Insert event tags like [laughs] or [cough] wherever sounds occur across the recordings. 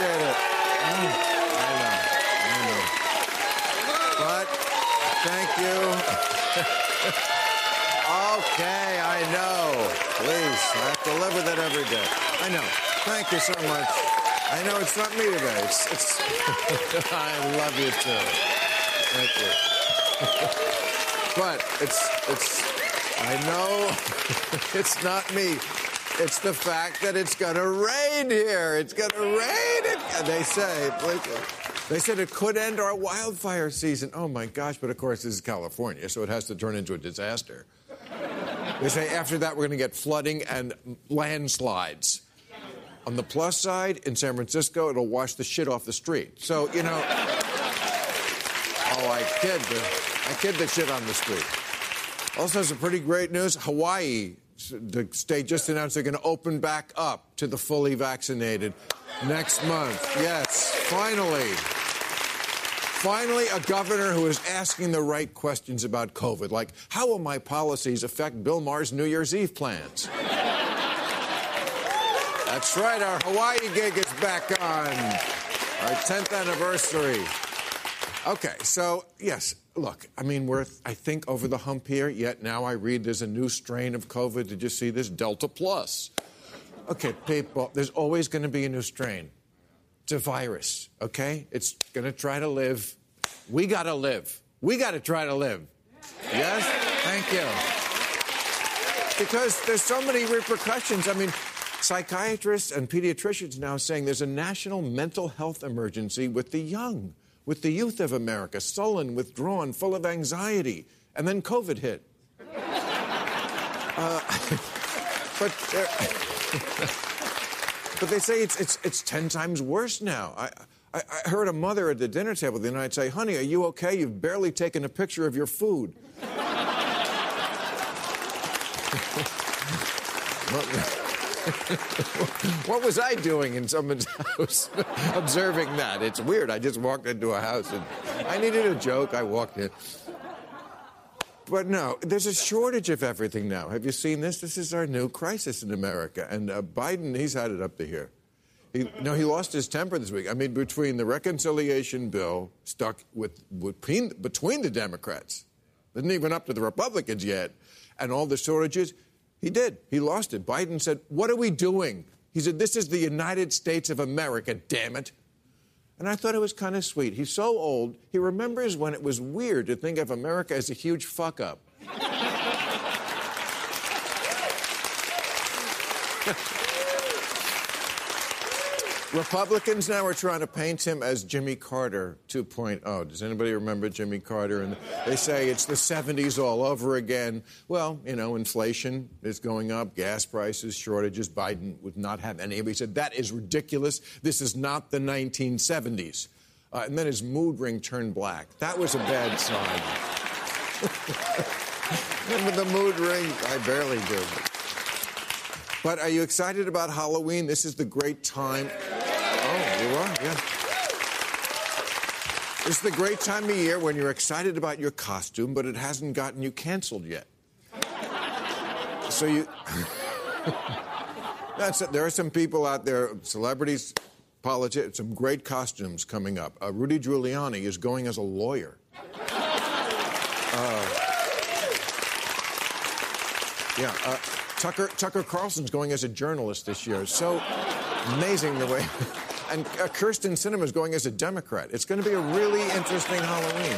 Appreciate it. Mm. I know. I know. But thank you. okay, I know. Please, I have to live with it every day. I know. Thank you so much. I know it's not me today. It's, it's I love you too. Thank you. But it's it's I know it's not me. It's the fact that it's gonna rain here. It's gonna rain. And they say they said it could end our wildfire season. Oh my gosh! But of course, this is California, so it has to turn into a disaster. They say after that we're going to get flooding and landslides. On the plus side, in San Francisco, it'll wash the shit off the street. So you know. Oh, I kid the, I kid the shit on the street. Also, some pretty great news. Hawaii, the state just announced they're going to open back up to the fully vaccinated next month. Yes, finally. Finally, a governor who is asking the right questions about COVID, like how will my policies affect Bill Maher's New Year's Eve plans? That's right, our Hawaii gig is back on. Our 10th anniversary. Okay, so yes, look, I mean, we're, I think, over the hump here, yet now I read there's a new strain of COVID. Did you see this? Delta Plus. Okay, people, there's always going to be a new strain. It's a virus, okay? It's going to try to live. We got to live. We got to try to live. Yes? Thank you. Because there's so many repercussions. I mean, psychiatrists and pediatricians now saying there's a national mental health emergency with the young with the youth of America, sullen, withdrawn, full of anxiety. And then COVID hit. Uh, [laughs] but, but they say it's, it's, it's 10 times worse now. I, I, I heard a mother at the dinner table the other night say, Honey, are you okay? You've barely taken a picture of your food. [laughs] [laughs] what was I doing in someone's [laughs] house observing that? It's weird. I just walked into a house and I needed a joke. I walked in. But no, there's a shortage of everything now. Have you seen this? This is our new crisis in America. And uh, Biden, he's had it up to here. He, no, he lost his temper this week. I mean, between the reconciliation bill stuck with, between, between the Democrats, isn't even up to the Republicans yet, and all the shortages, he did. He lost it. Biden said, What are we doing? He said, This is the United States of America, damn it. And I thought it was kind of sweet. He's so old, he remembers when it was weird to think of America as a huge fuck up. [laughs] Republicans now are trying to paint him as Jimmy Carter 2.0. Does anybody remember Jimmy Carter? And they say it's the 70s all over again. Well, you know, inflation is going up, gas prices, shortages. Biden would not have any of it. He said, that is ridiculous. This is not the 1970s. Uh, and then his mood ring turned black. That was a bad sign. [laughs] Remember the mood ring? I barely do. But are you excited about Halloween? This is the great time. Yeah. Is the great time of year when you're excited about your costume, but it hasn't gotten you canceled yet. So you. [laughs] That's it. There are some people out there, celebrities, politicians, some great costumes coming up. Uh, Rudy Giuliani is going as a lawyer. Uh, yeah. Uh, Tucker, Tucker Carlson's going as a journalist this year. So amazing the way. [laughs] And uh, Kyrsten Sinema's going as a Democrat. It's going to be a really interesting Halloween.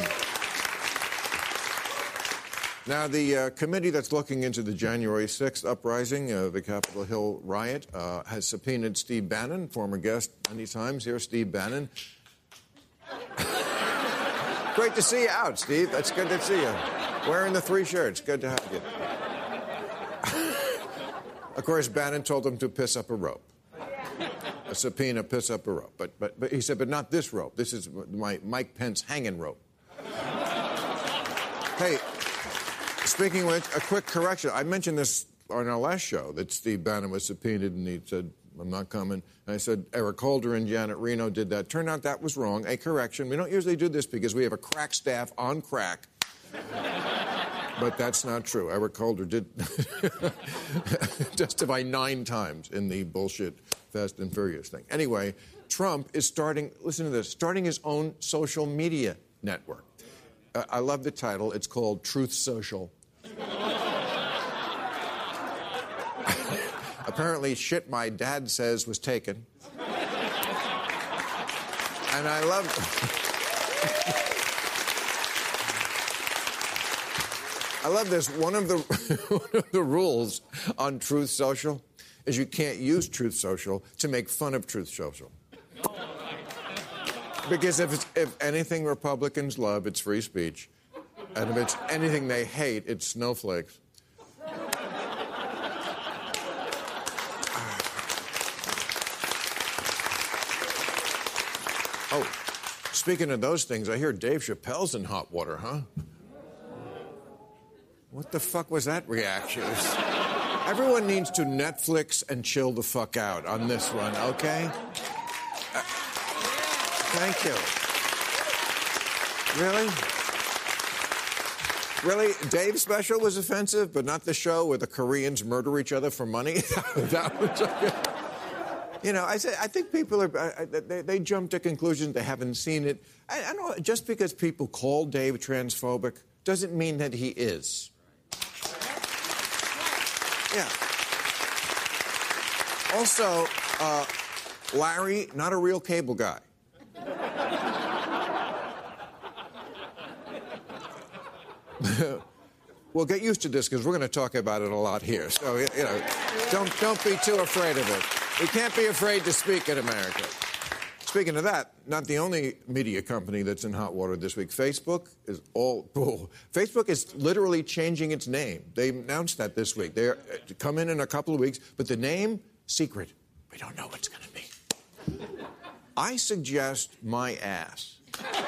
Now, the uh, committee that's looking into the January 6th uprising, uh, the Capitol Hill riot, uh, has subpoenaed Steve Bannon, former guest many times here. Steve Bannon. [laughs] Great to see you out, Steve. That's good to see you. Wearing the three shirts. Good to have you. [laughs] of course, Bannon told him to piss up a rope. A subpoena, piss up a rope. But, but, but he said, but not this rope. This is my Mike Pence hanging rope. [laughs] hey, speaking which, a quick correction. I mentioned this on our last show that Steve Bannon was subpoenaed and he said, I'm not coming. And I said, Eric Holder and Janet Reno did that. Turned out that was wrong. A correction. We don't usually do this because we have a crack staff on crack. [laughs] but that's not true. Eric Holder did [laughs] testify nine times in the bullshit Fast and Furious thing. Anyway, Trump is starting, listen to this, starting his own social media network. Uh, I love the title. It's called Truth Social. [laughs] Apparently, shit my dad says was taken. And I love. [laughs] I love this. One of the [laughs] one of the rules on Truth Social is you can't use Truth Social to make fun of Truth Social. Because if if anything Republicans love, it's free speech, and if it's anything they hate, it's snowflakes. [sighs] Oh, speaking of those things, I hear Dave Chappelle's in hot water, huh? What the fuck was that reaction? [laughs] Everyone needs to Netflix and chill the fuck out on this one, okay? Uh, thank you. Really? Really? Dave's special was offensive, but not the show where the Koreans murder each other for money? [laughs] that was okay. You know, I say I think people are I, they, they, jump to conclusions they haven't seen it. I, I just because people call Dave transphobic doesn't mean that he is. Yeah. Also, uh, Larry, not a real cable guy. [laughs] well, get used to this because we're going to talk about it a lot here. So, you know, don't, don't be too afraid of it. We can't be afraid to speak in America. Speaking of that, not the only media company that's in hot water this week. Facebook is all [laughs] oh, Facebook is literally changing its name. They announced that this week. They uh, come in in a couple of weeks, but the name secret. We don't know what's going to be. I suggest my ass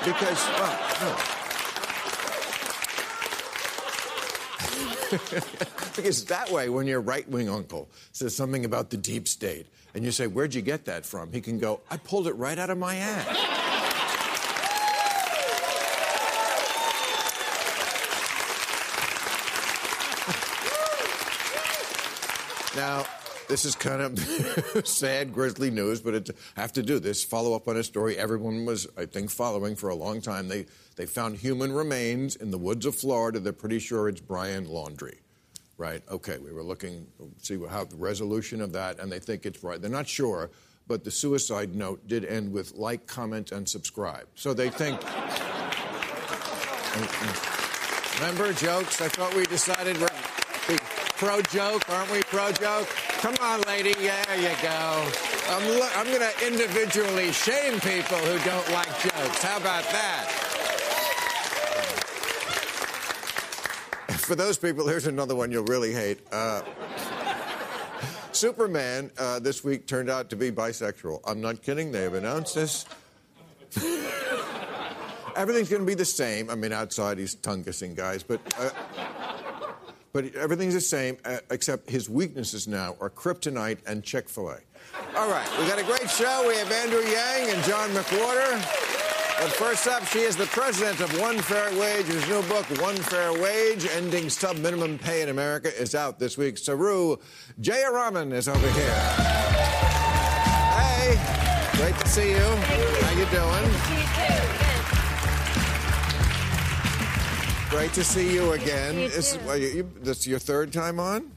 because well, no. [laughs] because that way, when your right wing uncle says something about the deep state, and you say, Where'd you get that from? He can go, I pulled it right out of my ass. now, this is kind of [laughs] sad, grisly news, but it, I have to do this. Follow up on a story everyone was, I think, following for a long time. They, they found human remains in the woods of Florida. They're pretty sure it's Brian Laundrie, Right, okay, we were looking see how the resolution of that, and they think it's right. They're not sure, but the suicide note did end with like, comment, and subscribe. So they think. Remember jokes? I thought we decided we're pro joke, aren't we? Pro joke. Come on, lady. There you go. I'm, I'm going to individually shame people who don't like jokes. How about that? for those people, here's another one you'll really hate. Uh, Superman uh, this week turned out to be bisexual. I'm not kidding. They have announced this. Everything's going to be the same. I mean, outside he's tongue kissing guys, but. Uh, but everything's the same, uh, except his weaknesses now are kryptonite and Chick fil A. All right, we've got a great show. We have Andrew Yang and John McWhorter. But first up, she is the president of One Fair Wage, His new book, One Fair Wage Ending Sub Minimum Pay in America, is out this week. Saru Jayaraman is over here. Hey, great to see you. How you doing? Great to see you again. You is, well, you, this is your third time on?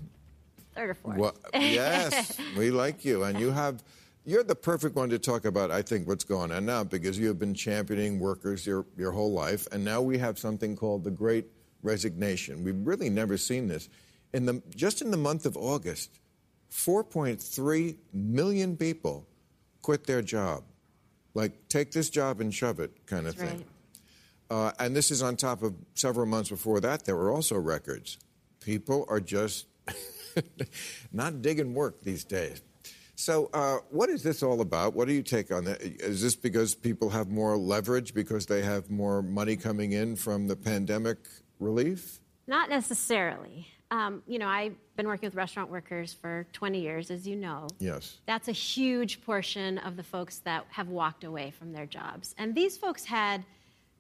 Third or fourth. Well, yes, [laughs] we like you. And you have you're the perfect one to talk about, I think, what's going on now because you have been championing workers your, your whole life. And now we have something called the Great Resignation. We've really never seen this. In the, just in the month of August, 4.3 million people quit their job. Like, take this job and shove it kind of That's thing. Uh, and this is on top of several months before that, there were also records. People are just [laughs] not digging work these days. So, uh, what is this all about? What do you take on that? Is this because people have more leverage because they have more money coming in from the pandemic relief? Not necessarily. Um, you know, I've been working with restaurant workers for 20 years, as you know. Yes. That's a huge portion of the folks that have walked away from their jobs. And these folks had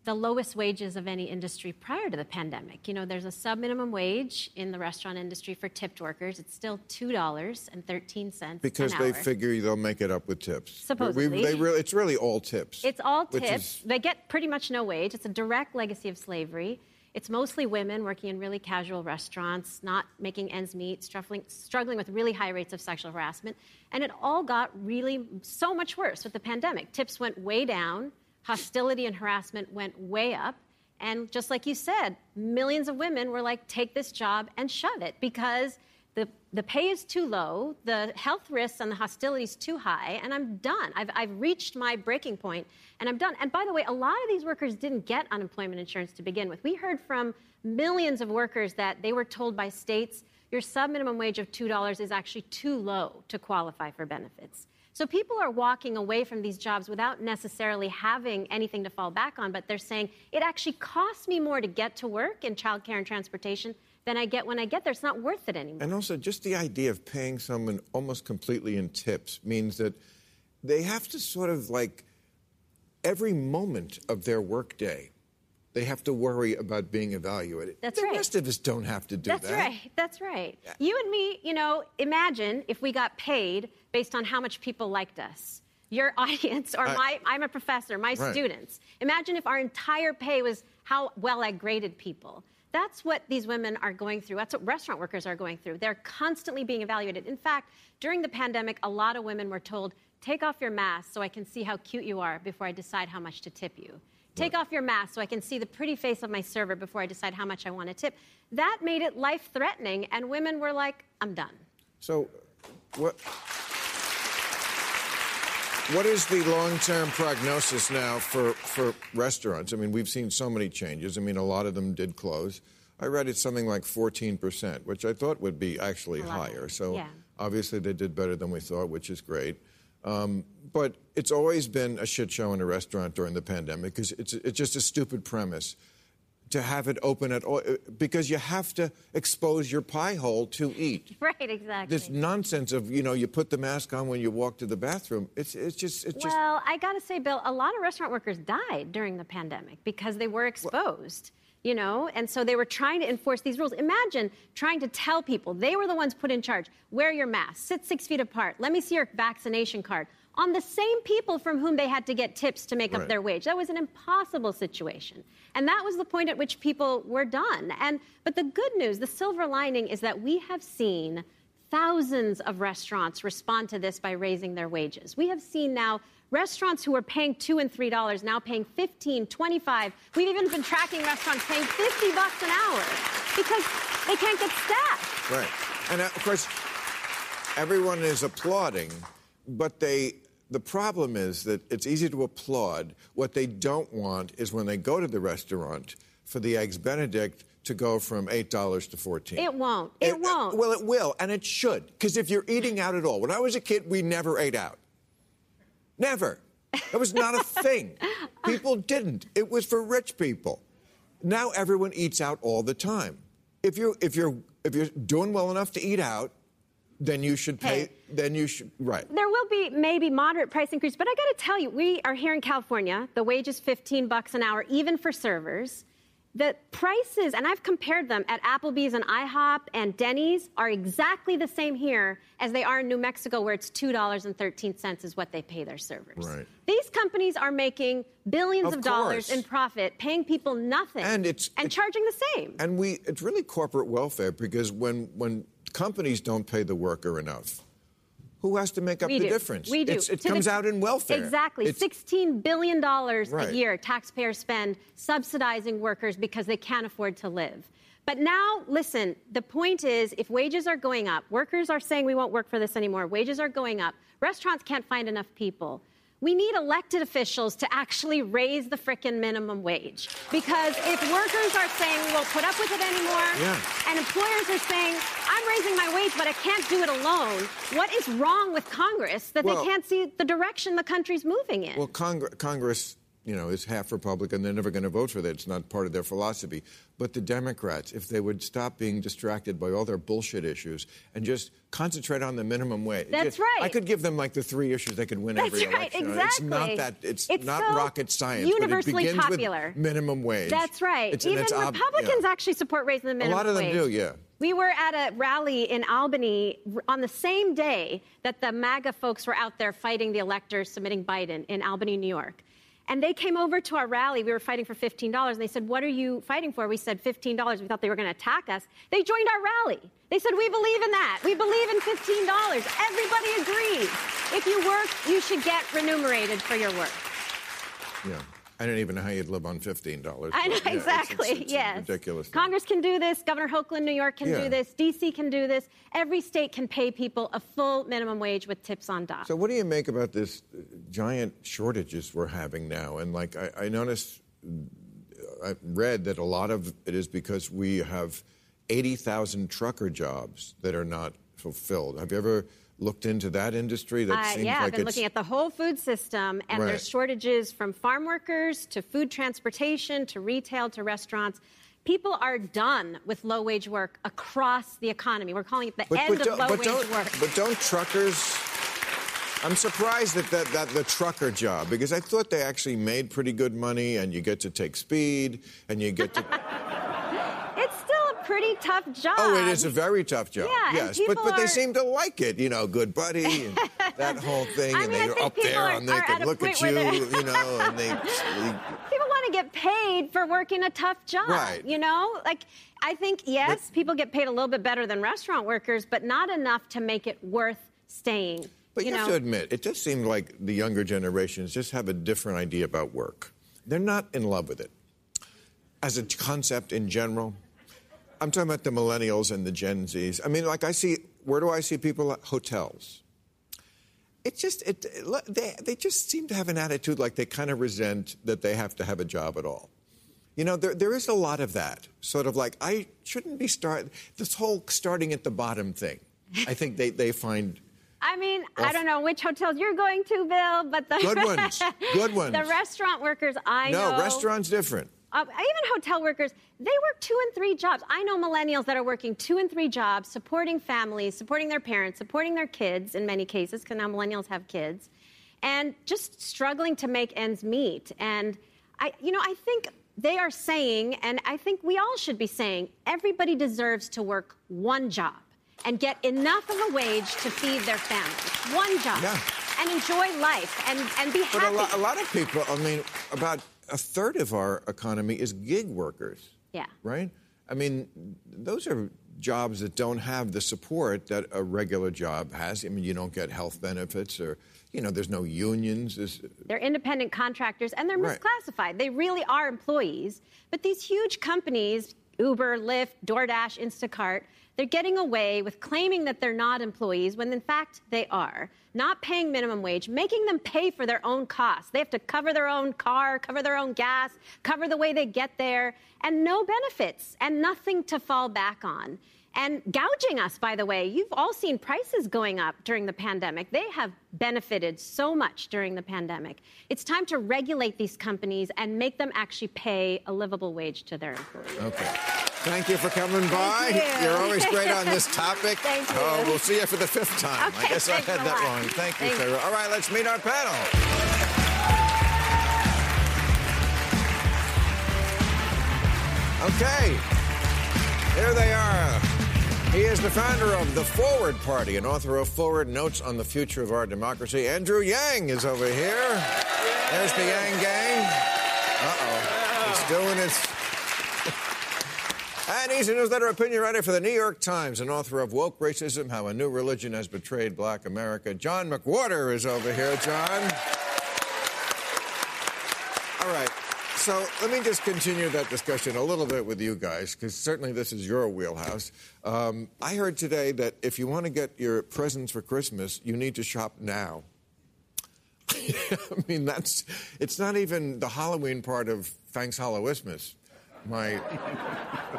the lowest wages of any industry prior to the pandemic. You know, there's a sub minimum wage in the restaurant industry for tipped workers. It's still two dollars and thirteen cents because they figure they'll make it up with tips. Supposedly, we, they really, it's really all tips. It's all tips. Is... They get pretty much no wage. It's a direct legacy of slavery. It's mostly women working in really casual restaurants, not making ends meet, struggling, struggling with really high rates of sexual harassment. And it all got really so much worse with the pandemic. Tips went way down hostility and harassment went way up. And just like you said, millions of women were like, take this job and shove it because the, the pay is too low, the health risks and the hostility is too high, and I'm done. I've, I've reached my breaking point and I'm done. And by the way, a lot of these workers didn't get unemployment insurance to begin with. We heard from millions of workers that they were told by states, your sub minimum wage of $2 is actually too low to qualify for benefits. So people are walking away from these jobs without necessarily having anything to fall back on, but they're saying it actually costs me more to get to work in childcare and transportation than I get when I get there. It's not worth it anymore. And also, just the idea of paying someone almost completely in tips means that they have to sort of like every moment of their workday they have to worry about being evaluated. That's the right. The rest of us don't have to do That's that. That's right. That's right. You and me, you know, imagine if we got paid based on how much people liked us. Your [laughs] audience, or I, my, I'm a professor, my right. students. Imagine if our entire pay was how well I graded people. That's what these women are going through. That's what restaurant workers are going through. They're constantly being evaluated. In fact, during the pandemic, a lot of women were told, take off your mask so I can see how cute you are before I decide how much to tip you. Take off your mask so I can see the pretty face of my server before I decide how much I want to tip. That made it life threatening, and women were like, I'm done. So, what? What is the long-term prognosis now for, for restaurants? I mean, we've seen so many changes. I mean, a lot of them did close. I read it's something like 14%, which I thought would be actually higher. So yeah. obviously they did better than we thought, which is great. Um, but it's always been a shit show in a restaurant during the pandemic because it's, it's just a stupid premise to have it open at all because you have to expose your pie hole to eat. [laughs] Right, exactly. This nonsense of you know you put the mask on when you walk to the bathroom. It's it's just it's just. Well, I got to say, Bill, a lot of restaurant workers died during the pandemic because they were exposed. Well, you know, and so they were trying to enforce these rules. Imagine trying to tell people they were the ones put in charge wear your mask, sit six feet apart, let me see your vaccination card on the same people from whom they had to get tips to make right. up their wage. That was an impossible situation. And that was the point at which people were done. And but the good news, the silver lining is that we have seen thousands of restaurants respond to this by raising their wages. We have seen now Restaurants who are paying two and three dollars now paying 15, 25. We've even been tracking restaurants paying 50 bucks an hour because they can't get staff. Right. And uh, of course, everyone is applauding, but they the problem is that it's easy to applaud. What they don't want is when they go to the restaurant for the eggs Benedict to go from eight dollars to fourteen. It won't. It, it won't. Well, it will, and it should. Because if you're eating out at all, when I was a kid, we never ate out. Never. It was not a [laughs] thing. People didn't. It was for rich people. Now everyone eats out all the time. If you're if you're if you're doing well enough to eat out, then you should pay. Hey, then you should right. There will be maybe moderate price increase, but I got to tell you, we are here in California. The wage is 15 bucks an hour, even for servers. The prices, and I've compared them at Applebee's and IHOP and Denny's, are exactly the same here as they are in New Mexico, where it's $2.13 is what they pay their servers. Right. These companies are making billions of, of dollars in profit, paying people nothing, and, it's, and charging the same. And we, it's really corporate welfare because when, when companies don't pay the worker enough, who has to make up we the do. difference? We do. It's, it to comes the, out in welfare. Exactly. It's, $16 billion right. a year taxpayers spend subsidizing workers because they can't afford to live. But now, listen, the point is if wages are going up, workers are saying we won't work for this anymore, wages are going up, restaurants can't find enough people. We need elected officials to actually raise the frickin' minimum wage. Because if workers are saying we won't put up with it anymore, Yeah. and employers are saying, I'm raising my wage, but I can't do it alone, what is wrong with Congress that Well- they can't see the direction the country's moving in? Well, Cong- Congress, you know, is half Republican. They're never going to vote for that. It's not part of their philosophy. But the Democrats, if they would stop being distracted by all their bullshit issues and just concentrate on the minimum wage. That's Just- right. I could give them like the three issues they could win That's every right, election. exactly. It's not that. It's, It's not so rocket science. universally but it begins popular. With minimum wage. That's right. It's- Even it's ob- Republicans yeah. actually support raising the minimum wage. A lot of them wage. do, yeah. We were at a rally in Albany on the same day that the MAGA folks were out there fighting the electors submitting Biden in Albany, New York. And they came over to our rally. We were fighting for $15. And they said, What are you fighting for? We said $15. We thought they were going to attack us. They joined our rally. They said, We believe in that. We believe in $15. Everybody agrees. If you work, you should get remunerated for your work. Yeah. I don't even know how you'd live on fifteen dollars. I know exactly. yes. Ridiculous. Congress can do this. Governor Hochul in New York can Yeah. do this. D.C. can do this. Every state can pay people a full minimum wage with tips on top. So, what do you make about this uh, giant shortages we're having now? And like, I, I noticed, I read that a lot of it is because we have eighty thousand trucker jobs that are not fulfilled. Have you ever looked into that industry? That Uh, seems yeah, like I've been it's looking at the whole food system, and Right. there's shortages from farm workers to food transportation to retail to restaurants. People are done with low wage work across the economy. We're calling it the But, end but, of low wage work. but don't truckers? I'm surprised that, that that the trucker job because I thought they actually made pretty good money, and you get to take speed, and you get to. [laughs] it's still a pretty tough job. Oh, it is a very tough job. Yeah, and yes, but but they seem to like it. You know, good buddy, and [laughs] that whole thing, I and mean, I they're up there are- and they can look at you, you know, and they. [laughs] people want to get paid for working a tough job. Right. You know, like I think yes, people get paid a little bit better than restaurant workers, but not enough to make it worth staying. But you, you have to admit, it just seems like the younger generations just have a different idea about work. They're not in love with it as a concept in general. I'm talking about the millennials and the Gen Zs. I mean, like I see, where do I see people at hotels? It just, it, they, they just seem to have an attitude like they kind of resent that they have to have a job at all. You know, there, there is a lot of that. Sort of like, I shouldn't be start this whole starting at the bottom thing. I think they, they find I mean, I don't know which hotels you're going to, Bill, but the Good ones. [laughs] Good ones. the restaurant workers I no, know. restaurants different. Uh, even hotel workers, they work two and three jobs. I know millennials that are working two and three jobs, supporting families, supporting their parents, supporting their kids in many cases, because now millennials have kids, and just struggling to make ends meet. And I, you know, I think they are saying, and I think we all should be saying, everybody deserves to work one job and get enough of a wage to feed their families. One job. Yeah. And enjoy life and, and be But happy. a lot, a lot of people, I mean, about a third of our economy is gig workers. Yeah. Right? I mean, those are jobs that don't have the support that a regular job has. I mean, you don't get health benefits or, you know, there's no unions. There's, They're independent contractors and they're Right. misclassified. They really are employees. But these huge companies, Uber, Lyft, DoorDash, Instacart, they're getting away with claiming that they're not employees when in fact they are. Not paying minimum wage, making them pay for their own costs. They have to cover their own car, cover their own gas, cover the way they get there, and no benefits and nothing to fall back on. And gouging us, by the way. You've all seen prices going up during the pandemic. They have benefited so much during the pandemic. It's time to regulate these companies and make them actually pay a livable wage to their employees. okay. Thank you for coming by. you. are always great on this [laughs] topic. Thank you. Oh, we'll see you for the fifth time. I guess I had that lot. wrong. Thank you, Sarah. All right, let's meet our panel. Okay, here they are. He is the founder of the Forward Party and author of Forward Notes on the Future of Our Democracy. Andrew Yang is over here. There's the Yang Gang. Uh-oh. It's doing its... And he's a newsletter opinion writer for the New York Times and author of Woke Racism How a New Religion Has Betrayed Black America. John McWhorter is over here, John. All right. So let me just continue that discussion a little bit with you guys, because certainly this is your wheelhouse. Um, I heard today that if you want to get your presents for Christmas, you need to shop now. [laughs] I mean, that's it's not even the Halloween part of Thanks Hallowismus. My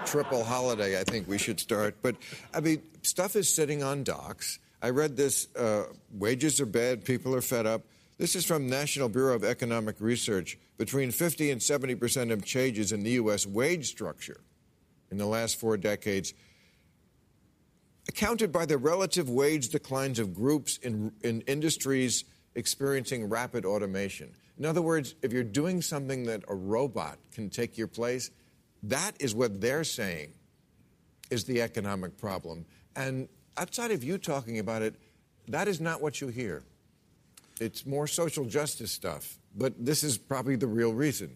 triple holiday, I think we should start. But I mean, stuff is sitting on docks. I read this uh, wages are bad, people are fed up. This is from National Bureau of Economic Research. Between 50 and 70 percent of changes in the U.S. wage structure in the last four decades accounted by the relative wage declines of groups in, in industries experiencing rapid automation. In other words, if you're doing something that a robot can take your place, that is what they're saying is the economic problem. And outside of you talking about it, that is not what you hear. It's more social justice stuff, but this is probably the real reason.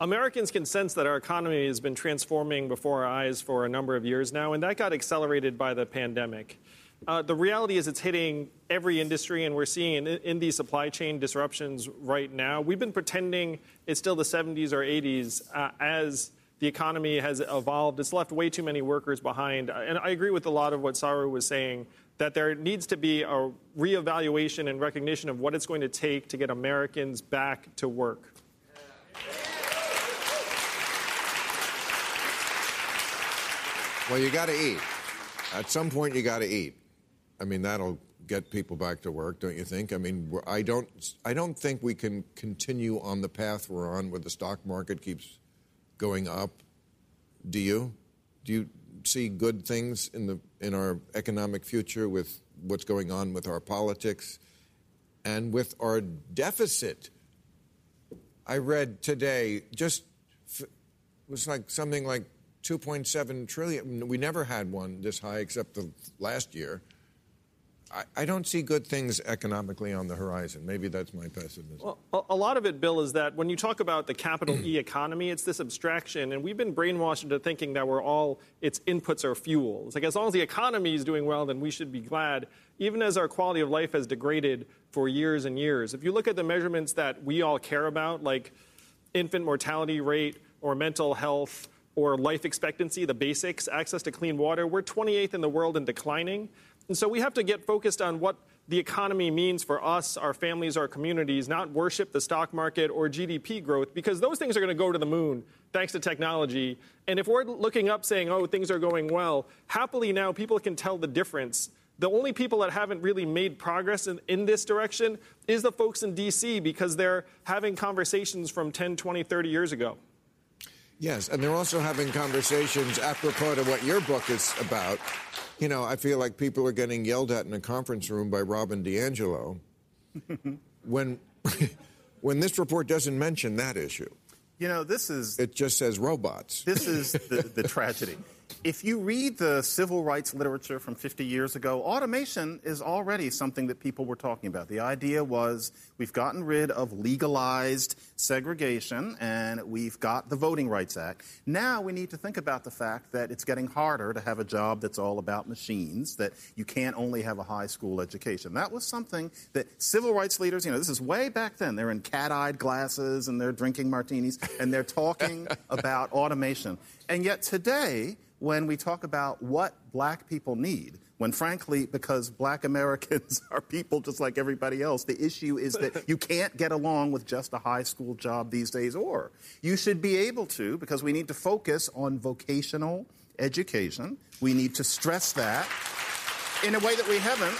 Americans can sense that our economy has been transforming before our eyes for a number of years now, and that got accelerated by the pandemic. Uh, the reality is, it's hitting every industry, and we're seeing in, in, these supply chain disruptions right now. We've been pretending it's still the 70s or 80s uh, as the economy has evolved. It's left way too many workers behind. And I agree with a lot of what Saru was saying that there needs to be a reevaluation and recognition of what it's going to take to get Americans back to work. Well, you got to eat. At some point, you got to eat. I mean, that'll get people back to work, don't you think? I mean, I don't, I don't think we can continue on the path we're on where the stock market keeps going up. Do you? Do you see good things in the in our economic future with what's going on with our politics and with our deficit? I read today just was like something like 2.7 trillion. We never had one this high except the last year. I, don't see good things economically on the horizon. Maybe that's my pessimism. Well, a lot of it, Bill, is that when you talk about the capital E economy, it's this abstraction, and we've been brainwashed into thinking that we're all its inputs are fuel. It's like as long as the economy is doing well, then we should be glad, even as our quality of life has degraded for years and years. If you look at the measurements that we all care about, like infant mortality rate or mental health or life expectancy, the basics, access to clean water, we're 28th in the world and declining. And so we have to get focused on what the economy means for us, our families, our communities, not worship the stock market or GDP growth, because those things are going to go to the moon thanks to technology. And if we're looking up saying, oh, things are going well, happily now people can tell the difference. The only people that haven't really made progress in, in this direction is the folks in DC because they're having conversations from 10, 20, 30 years ago. Yes, and they're also having conversations apropos to what your book is about. You know, I feel like people are getting yelled at in a conference room by Robin DiAngelo [laughs] when [laughs] when this report doesn't mention that issue. You know, this is it just says robots. This is the, the [laughs] tragedy if you read the civil rights literature from 50 years ago, automation is already something that people were talking about. The idea was we've gotten rid of legalized segregation and we've got the Voting Rights Act. Now we need to think about the fact that it's getting harder to have a job that's all about machines, that you can't only have a high school education. That was something that civil rights leaders, you know, this is way back then. They're in cat eyed glasses and they're drinking martinis and they're talking [laughs] about automation. And yet today, when we talk about what black people need, when frankly, because black Americans [laughs] are people just like everybody else, the issue is that you can't get along with just a high school job these days, or you should be able to, because we need to focus on vocational education. We need to stress that in a way that we haven't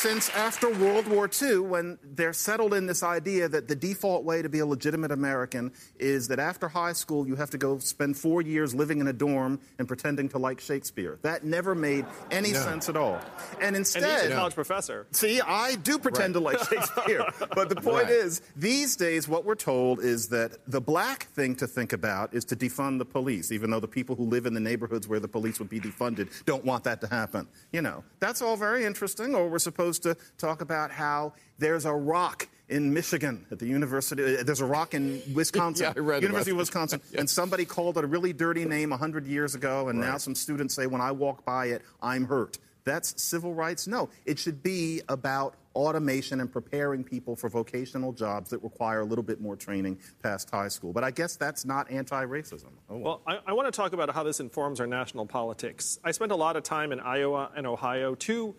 since after World War II, when they're settled in this idea that the default way to be a legitimate American is that after high school you have to go spend four years living in a dorm and pretending to like Shakespeare. That never made any no. sense at all. And instead, and he's a college professor. See, I do pretend right. to like Shakespeare, but the point right. is, these days what we're told is that the black thing to think about is to defund the police, even though the people who live in the neighborhoods where the police would be defunded don't want that to happen. You know, that's all very interesting. Or we're supposed supposed to talk about how there's a rock in Michigan at the university. Uh, there's a rock in [laughs] Wisconsin, yeah, University of Wisconsin, [laughs] and somebody called it a really dirty name 100 years ago, and right. now some students say, when I walk by it, I'm hurt. That's civil rights? No. It should be about automation and preparing people for vocational jobs that require a little bit more training past high school. But I guess that's not anti racism. Oh, well, well I, I, want to talk about how this informs our national politics. I spent a lot of time in Iowa and Ohio, two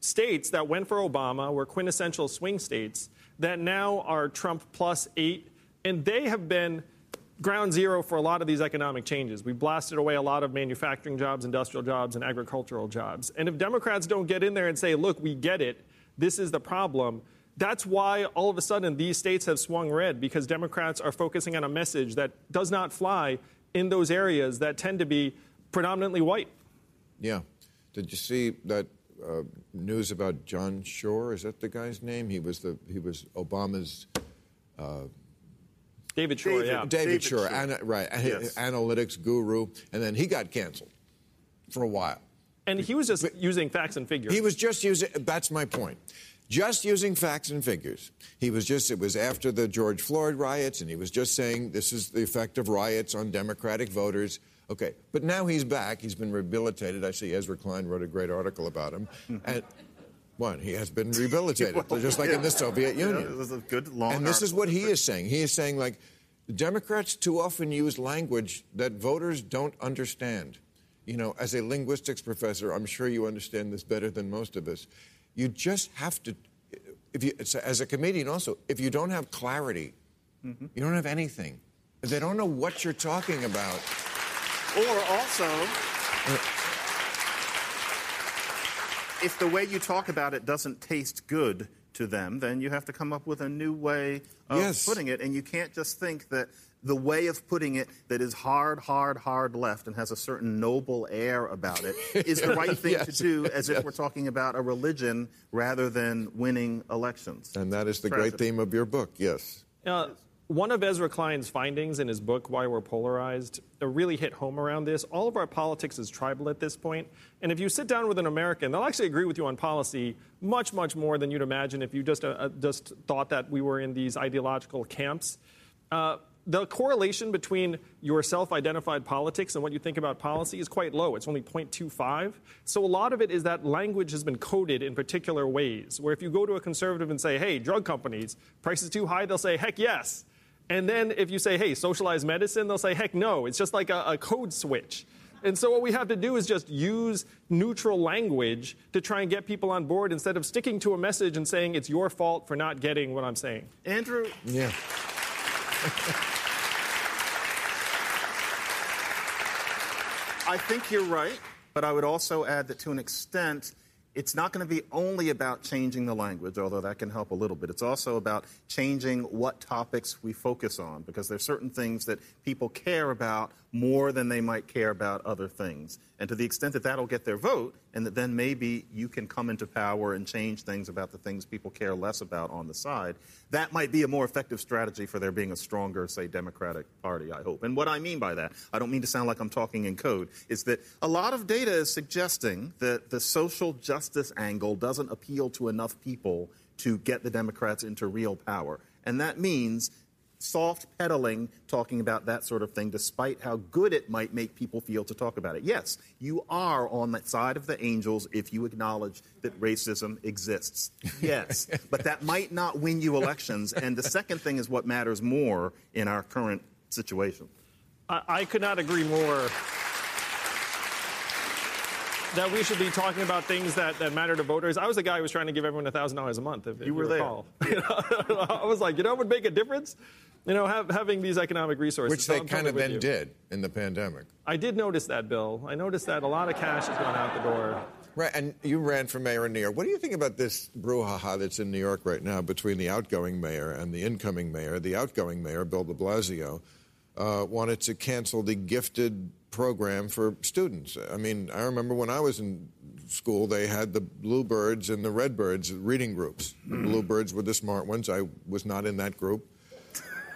states that went for Obama were quintessential swing states that now are Trump plus eight, and they have been ground zero for a lot of these economic changes. We blasted away a lot of manufacturing jobs, industrial jobs, and agricultural jobs. And if Democrats don't get in there and say, look, we get it, this is the problem, that's why all of a sudden these states have swung red because Democrats are focusing on a message that does not fly in those areas that tend to be predominantly white. Yeah. Did you see that uh, news about John Shor? Is that the guy's name? He was the he was Obama's uh, David Shor, David. yeah. David, David Shor, Shor. ana- right? Yes. Analytics guru, and then he got canceled for a while. And he was just using facts and figures. He was just using. That's my point. Just using facts and figures. He was just. It was after the George Floyd riots, and he was just saying this is the effect of riots on Democratic voters. Okay, but now he's back. He's been rehabilitated. I see Ezra Klein wrote a great article about him, [laughs] and. One, he has been rehabilitated, [laughs] Well, just like in the Soviet Yeah, Union. it was a good long. And this is what he is saying. He is saying, like, Democrats too often use language that voters don't understand. You know, as a linguistics professor, I'm sure you understand this better than most of us. You just have to, if you, as a comedian also, if you don't have clarity, Mm-hmm. you don't have anything. They don't know what you're talking about, Or also, if the way you talk about it doesn't taste good to them, then you have to come up with a new way of Yes. putting it. And you can't just think that the way of putting it that is hard, hard, hard left and has a certain noble air about it [laughs] is the right thing to do as if we're talking about a religion rather than winning elections. and that is the Tragedy. great theme of your book, yes. Uh, one of Ezra Klein's findings in his book, Why We're Polarized, uh, really hit home around this. All of our politics is tribal at this point. And if you sit down with an American, they'll actually agree with you on policy much, much more than you'd imagine if you just, uh, uh, just thought that we were in these ideological camps. Uh, the correlation between your self identified politics and what you think about policy is quite low. It's only 0.25. So a lot of it is that language has been coded in particular ways, where if you go to a conservative and say, hey, drug companies, prices too high, they'll say, heck yes. And then if you say, hey, socialized medicine, they'll say, heck no. It's just like a, a code switch. And so what we have to do is just use neutral language to try and get people on board instead of sticking to a message and saying it's your fault for not getting what I'm saying. Andrew, Yeah. [laughs] I think you're right, but I would also add that to an extent, it's not going to be only about changing the language, although that can help a little bit. It's also about changing what topics we focus on, because there's certain things that people care about more than they might care about other things. And to the extent that that'll get their vote, and that then maybe you can come into power and change things about the things people care less about on the side, that might be a more effective strategy for there being a stronger, say, Democratic Party, I hope. And what I mean by that, I don't mean to sound like I'm talking in code, is that a lot of data is suggesting that the social justice angle doesn't appeal to enough people to get the Democrats into real power. And that means soft pedaling talking about that sort of thing, despite how good it might make people feel to talk about it. Yes, you are on the side of the angels if you acknowledge that racism exists. Yes, [laughs] but that might not win you elections. And the second thing is what matters more in our current situation. I, I could not agree more that we should be talking about things that, that matter to voters. I was the guy who was trying to give everyone $1,000 a month. If, if You were there. recall. [laughs] You [laughs] I was like, you know what would make a difference? You know, have, having these economic resources. Which they I'm kind of then you. did in the pandemic. I did notice that, Bill. I noticed that a lot of cash has gone out the door. Right, and you ran for mayor in New York. What do you think about this brouhaha that's in New York right now between the outgoing mayor and the incoming mayor? The outgoing mayor, Bill de Blasio, uh, wanted to cancel the gifted program for students. I mean, I remember when I was in school, they had the bluebirds and the redbirds reading groups. The bluebirds were the smart ones. I was not in that group.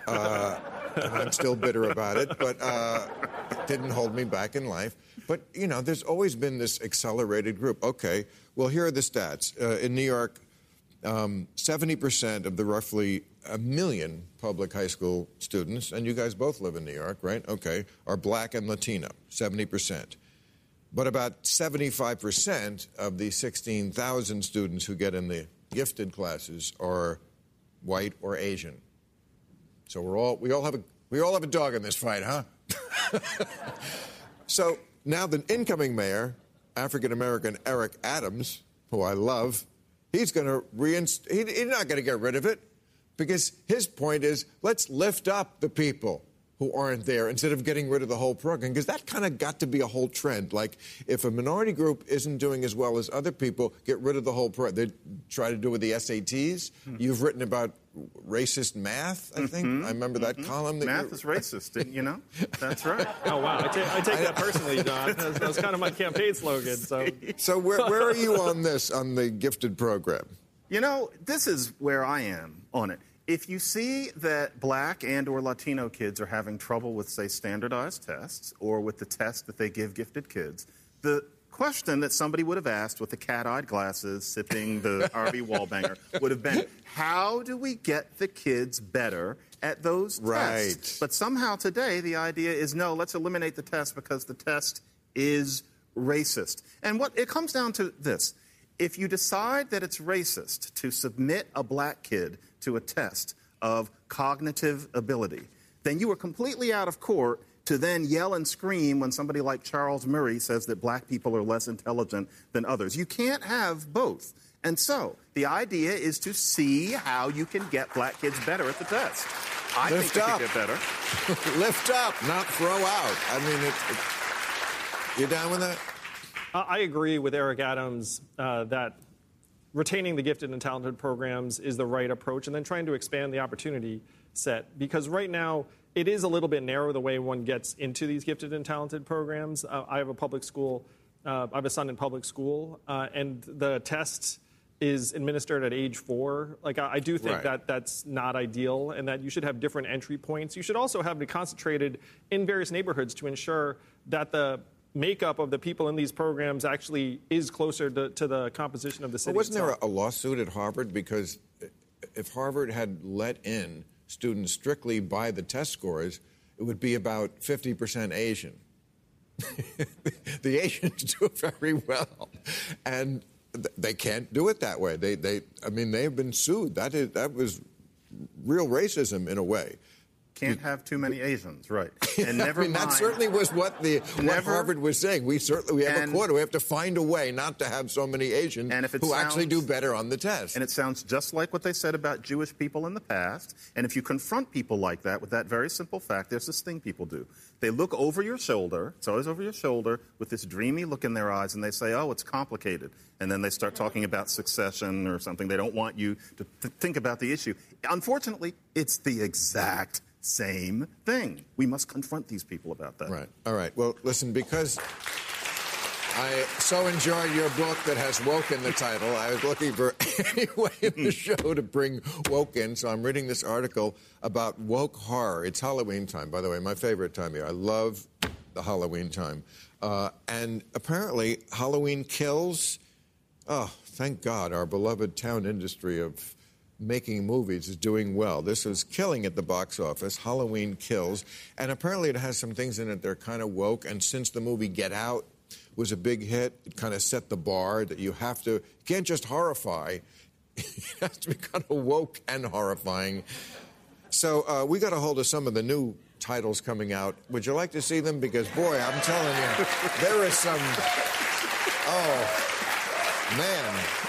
Uh, and I'm still bitter about it, but uh, it didn't hold me back in life. But, you know, there's always been this accelerated group. Okay, well, here are the stats. Uh, in New York, um, 70% of the roughly a million public high school students, and you guys both live in New York, right? Okay, are black and Latino, 70%. But about 75% of the 16,000 students who get in the gifted classes are white or Asian. So we're all we all have a we all have a dog in this fight, huh? [laughs] so now the incoming mayor, African American Eric Adams, who I love, he's going to reinst. He, he's not going to get rid of it because his point is let's lift up the people who aren't there instead of getting rid of the whole program because that kind of got to be a whole trend like if a minority group isn't doing as well as other people get rid of the whole program they try to do with the sats Hmm. you've written about racist math i think Mm-hmm. i remember that column that Math you- is racist, didn't you know? That's right. [laughs] Oh wow, I take, I take that personally, Don. That's, that's kind of my campaign slogan. So [laughs] so where, where are you on this on the gifted program You know, this is where I am on it. If you see that black and or Latino kids are having trouble with say standardized tests or with the test that they give gifted kids, the question that somebody would have asked with the cat-eyed glasses sipping the [laughs] Harvey Wallbanger would have been, how do we get the kids better at those tests? But somehow today the idea is no, let's eliminate the test because the test is racist. And what it comes down to this. If you decide that it's racist to submit a black kid to a test of cognitive ability, then you are completely out of court to then yell and scream when somebody like Charles Murray says that black people are less intelligent than others. You can't have both. And so the idea is to see how you can get black kids better at the test. I Lift think they up. could get better. [laughs] lift up not throw out i mean it, it, you down with that Uh, I agree with Eric Adams uh, that retaining the gifted and talented programs is the right approach, and then trying to expand the opportunity set. Because right now, it is a little bit narrow the way one gets into these gifted and talented programs. Uh, I have a public school, uh, I have a son in public school, uh, and the test is administered at age four. Like I, I do think Right. that that's not ideal, and that you should have different entry points. You should also have it concentrated in various neighborhoods to ensure that the makeup of the people in these programs actually is closer to, to the composition of the city. Well, wasn't there itself. a, a lawsuit at Harvard because if Harvard had let in students strictly by the test scores, it would be about 50% Asian. [laughs] the Asians do very well, and th- they can't do it that way. They, they, I mean, they have been sued. That is, that was real racism in a way. Can't have too many Asians, right? [laughs] And never I mean, mind. that certainly was what the what Never- Harvard was saying. We certainly we have And- a quota. We have to find a way not to have so many Asians And if who actually do better on the test. And it sounds just like what they said about Jewish people in the past. And if you confront people like that with that very simple fact, there's this thing people do. They look over your shoulder, it's always over your shoulder, with this dreamy look in their eyes, and they say, oh, it's complicated. And then they start talking about succession or something. They don't want you to th- think about the issue. Unfortunately, it's the exact same thing. We must confront these people about that. Right. All right. Well, listen, because I so enjoyed your book that has woke in the title, I was looking for [laughs] any way in the show to bring woke in. So I'm reading this article about woke horror. It's Halloween time, by the way, my favorite time year. I love the Halloween time. Uh, and apparently, Halloween kills. Oh, thank God, our beloved town industry of making movies is doing well. This is killing at the box office. Halloween kills. And apparently it has some things in it that are kind of woke. And since the movie Get Out was a big hit, it kind of set the bar that you have to, you can't just horrify. [laughs] It has to be kind of woke and horrifying. So uh, we got a hold of some of the new titles coming out. Would you like to see them? Because, boy, I'm telling you, there is some. Oh, man.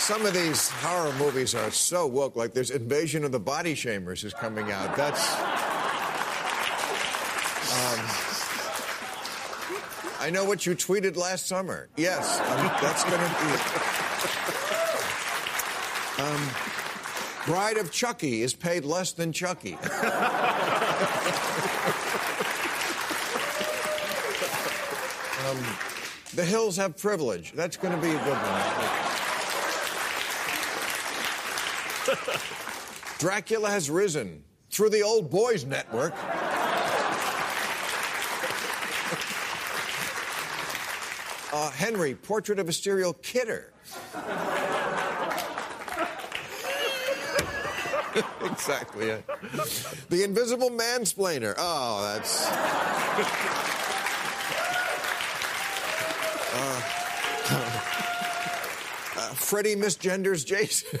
Some of these horror movies are so woke. Like there's Invasion of the Body Shamers is coming out. That's. Um, I know what you tweeted last summer. Yes, um, that's going to be. Um, Bride of Chucky is paid less than Chucky. [laughs] um, the Hills Have Privilege. That's going to be a good one. [laughs] Dracula has risen through the old boys network. [laughs] Uh, Henry, Portrait of a Serial Kidder. [laughs] exactly. Yeah. The Invisible Mansplainer. Oh, that's. Uh, uh, Freddie misgenders Jason.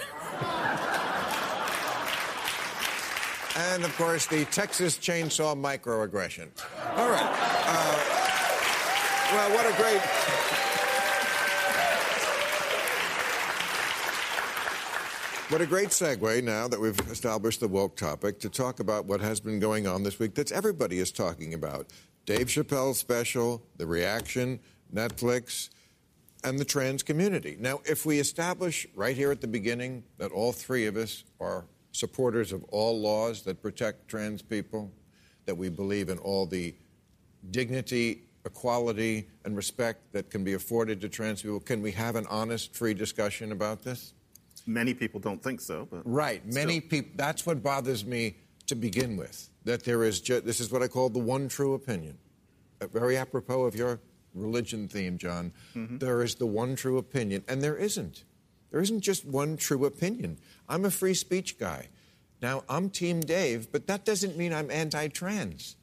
And of course, the Texas Chainsaw Microaggression. All right. Uh, well, what a great. What a great segue now that we've established the woke topic to talk about what has been going on this week that everybody is talking about. Dave Chappelle's special, the reaction, Netflix, and the trans community. Now, if we establish right here at the beginning that all three of us are supporters of all laws that protect trans people, that we believe in all the dignity, equality, and respect that can be afforded to trans people, can we have an honest, free discussion about this? Many people don't think so, but Right. Many people. That's what bothers me to begin with. That there is. Ju- this is what I call the one true opinion. Uh, very apropos of your religion theme, John. There is the one true opinion, and there isn't. There isn't just one true opinion. I'm a free speech guy. Now I'm Team Dave, but that doesn't mean I'm anti-trans.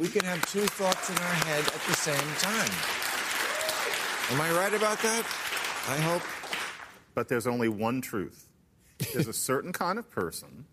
We can have two thoughts in our head at the same time. Am I right about that? I hope. but there's only one truth. There's a certain kind of person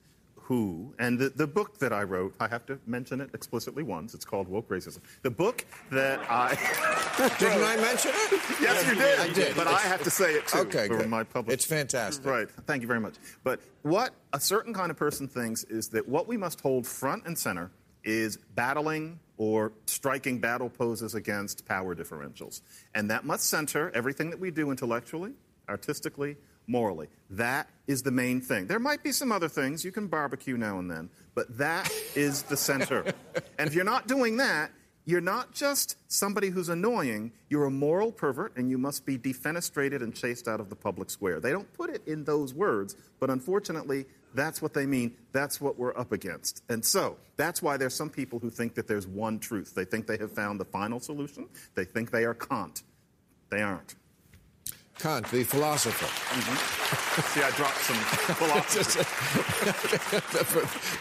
who, and the, the book that I wrote, I have to mention it explicitly once. It's called Woke Racism. The book that I. [laughs] Didn't I mention it? Yes, you did. I did. But I have to say it too Okay, for good. my public. It's fantastic. Right. Thank you very much. But what a certain kind of person thinks is that what we must hold front and center is battling or striking battle poses against power differentials. And that must center everything that we do intellectually, artistically, morally. That is the main thing. There might be some other things. You can barbecue now and then, but that is the center. [laughs] and if you're not doing that, you're not just somebody who's annoying, you're a moral pervert and you must be defenestrated and chased out of the public square. They don't put it in those words, but unfortunately, that's what they mean. That's what we're up against. And so, that's why there's some people who think that there's one truth. They think they have found the final solution. They think they are Kant. They aren't. Kant, the philosopher. Mm-hmm. See, I dropped some [laughs] philosophy.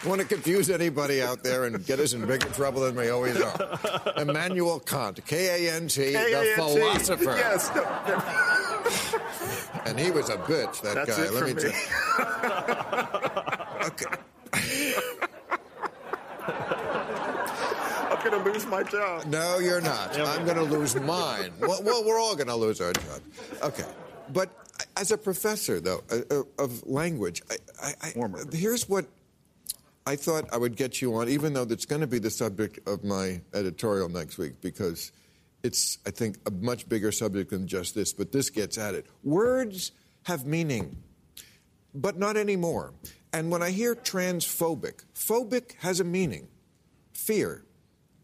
[laughs] Want to confuse anybody out there and get us in bigger trouble than we always are. Immanuel Kant, K-A-N-T, the philosopher. Yes. [laughs] And he was a bitch, that That's guy. Let me me. tell you. Okay. Going to lose my job. No, you're not. I'm going to lose mine. Well, well we're all going to lose our job. Okay. But as a professor, though, uh, uh, of language, I, I, I, here's what I thought I would get you on, even though that's going to be the subject of my editorial next week, because it's, I think, a much bigger subject than just this, but this gets at it. Words have meaning, but not anymore. And when I hear transphobic, phobic has a meaning fear.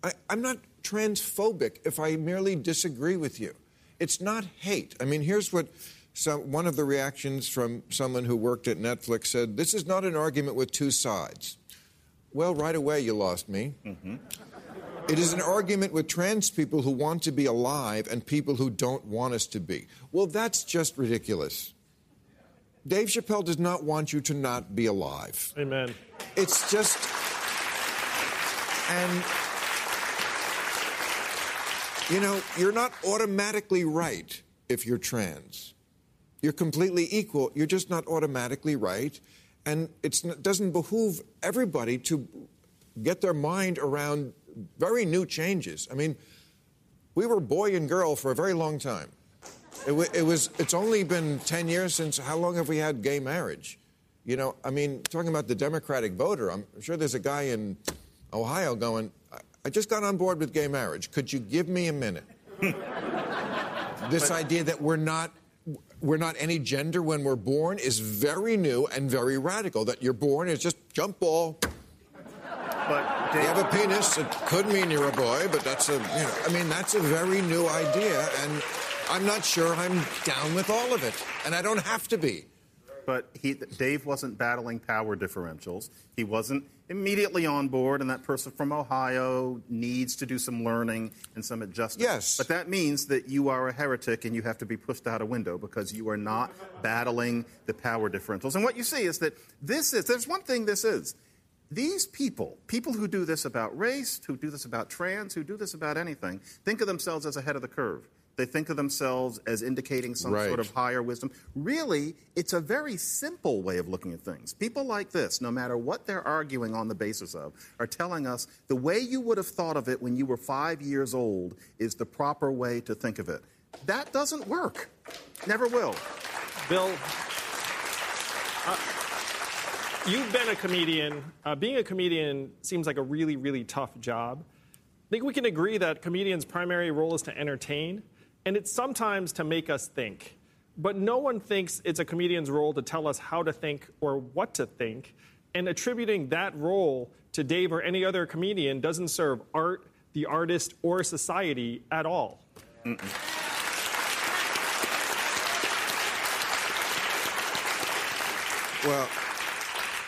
I, I'm not transphobic if I merely disagree with you. It's not hate. I mean, here's what some, one of the reactions from someone who worked at Netflix said this is not an argument with two sides. Well, right away, you lost me. Mm-hmm. It is an argument with trans people who want to be alive and people who don't want us to be. Well, that's just ridiculous. Dave Chappelle does not want you to not be alive. Amen. It's just. And. You know, you're not automatically right if you're trans. You're completely equal. You're just not automatically right. And it doesn't behoove everybody to get their mind around very new changes. I mean, we were boy and girl for a very long time. It, it was. It's only been ten years since. How long have we had gay marriage? You know, I mean, talking about the Democratic voter, I'm sure there's a guy in Ohio going, "I- "I just got on board with gay marriage. Could you give me a minute?" [laughs] this idea that we're not. We're not any gender when we're born is very new and very radical. That you're born is just jump ball. But You have a penis. It could mean you're a boy, but that's a, you know, I mean, that's a very new idea, and I'm not sure I'm down with all of it, and I don't have to be. But he, Dave wasn't battling power differentials. He wasn't immediately on board, and that person from Ohio needs to do some learning and some adjustment. Yes. But that means that you are a heretic and you have to be pushed out a window because you are not battling the power differentials. And what you see is that this is, there's one thing this is. These people, people who do this about race, who do this about trans, who do this about anything, think of themselves as ahead of the curve. They think of themselves as indicating some Right. sort of higher wisdom. Really, it's a very simple way of looking at things. People like this, no matter what they're arguing on the basis of, are telling us the way you would have thought of it when you were five years old is the proper way to think of it. That doesn't work. Never will. Bill, you've been a comedian. Uh, being a comedian seems like a really, really tough job. I think we can agree that comedians' primary role is to entertain, and it's sometimes to make us think. But no one thinks it's a comedian's role to tell us how to think or what to think. And attributing that role to Dave or any other comedian doesn't serve art, the artist, or society at all. Mm-mm. Well,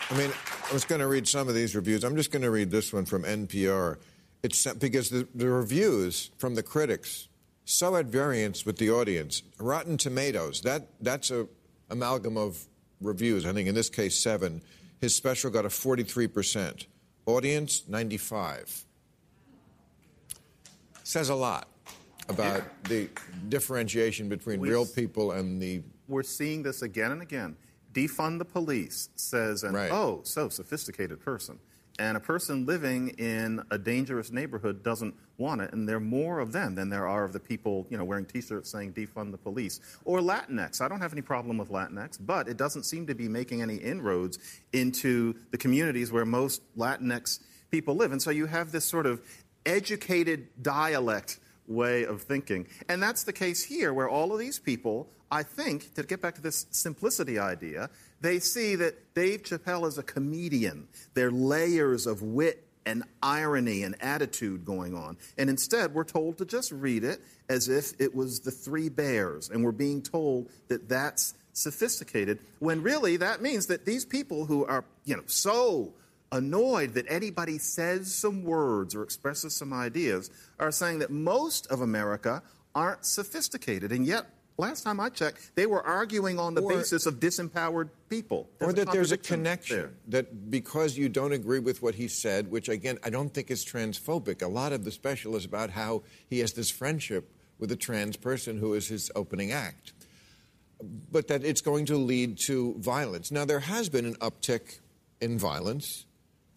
I mean, I was going to read some of these reviews. I'm just going to read this one from NPR. It's because the, the reviews from the critics so at variance with the audience. Rotten Tomatoes, that that's a amalgam of reviews. I think in this case seven. His special got a 43 percent. Audience 95. Says a lot about the differentiation between real people and the. We're seeing this again and again defund the police says an right. oh so sophisticated person and a person living in a dangerous neighborhood doesn't want it and there are more of them than there are of the people you know wearing t-shirts saying defund the police or latinx i don't have any problem with latinx but it doesn't seem to be making any inroads into the communities where most latinx people live and so you have this sort of educated dialect way of thinking. And that's the case here, where all of these people, I think, to get back to this simplicity idea, they see that Dave Chappelle is a comedian. There are layers of wit and irony and attitude going on. And instead, we're told to just read it as if it was the three bears, and we're being told that that's sophisticated, when really that means that these people who are, you know, so annoyed that anybody says some words or expresses some ideas are saying that most of America aren't sophisticated. And yet, last time I checked, they were arguing on the or, basis of disempowered people. There's or that there's a connection. There. That because you don't agree with what he said, which again, I don't think is transphobic. A lot of the special is about how he has this friendship with a trans person who is his opening act. But that it's going to lead to violence. Now, there has been an uptick in violence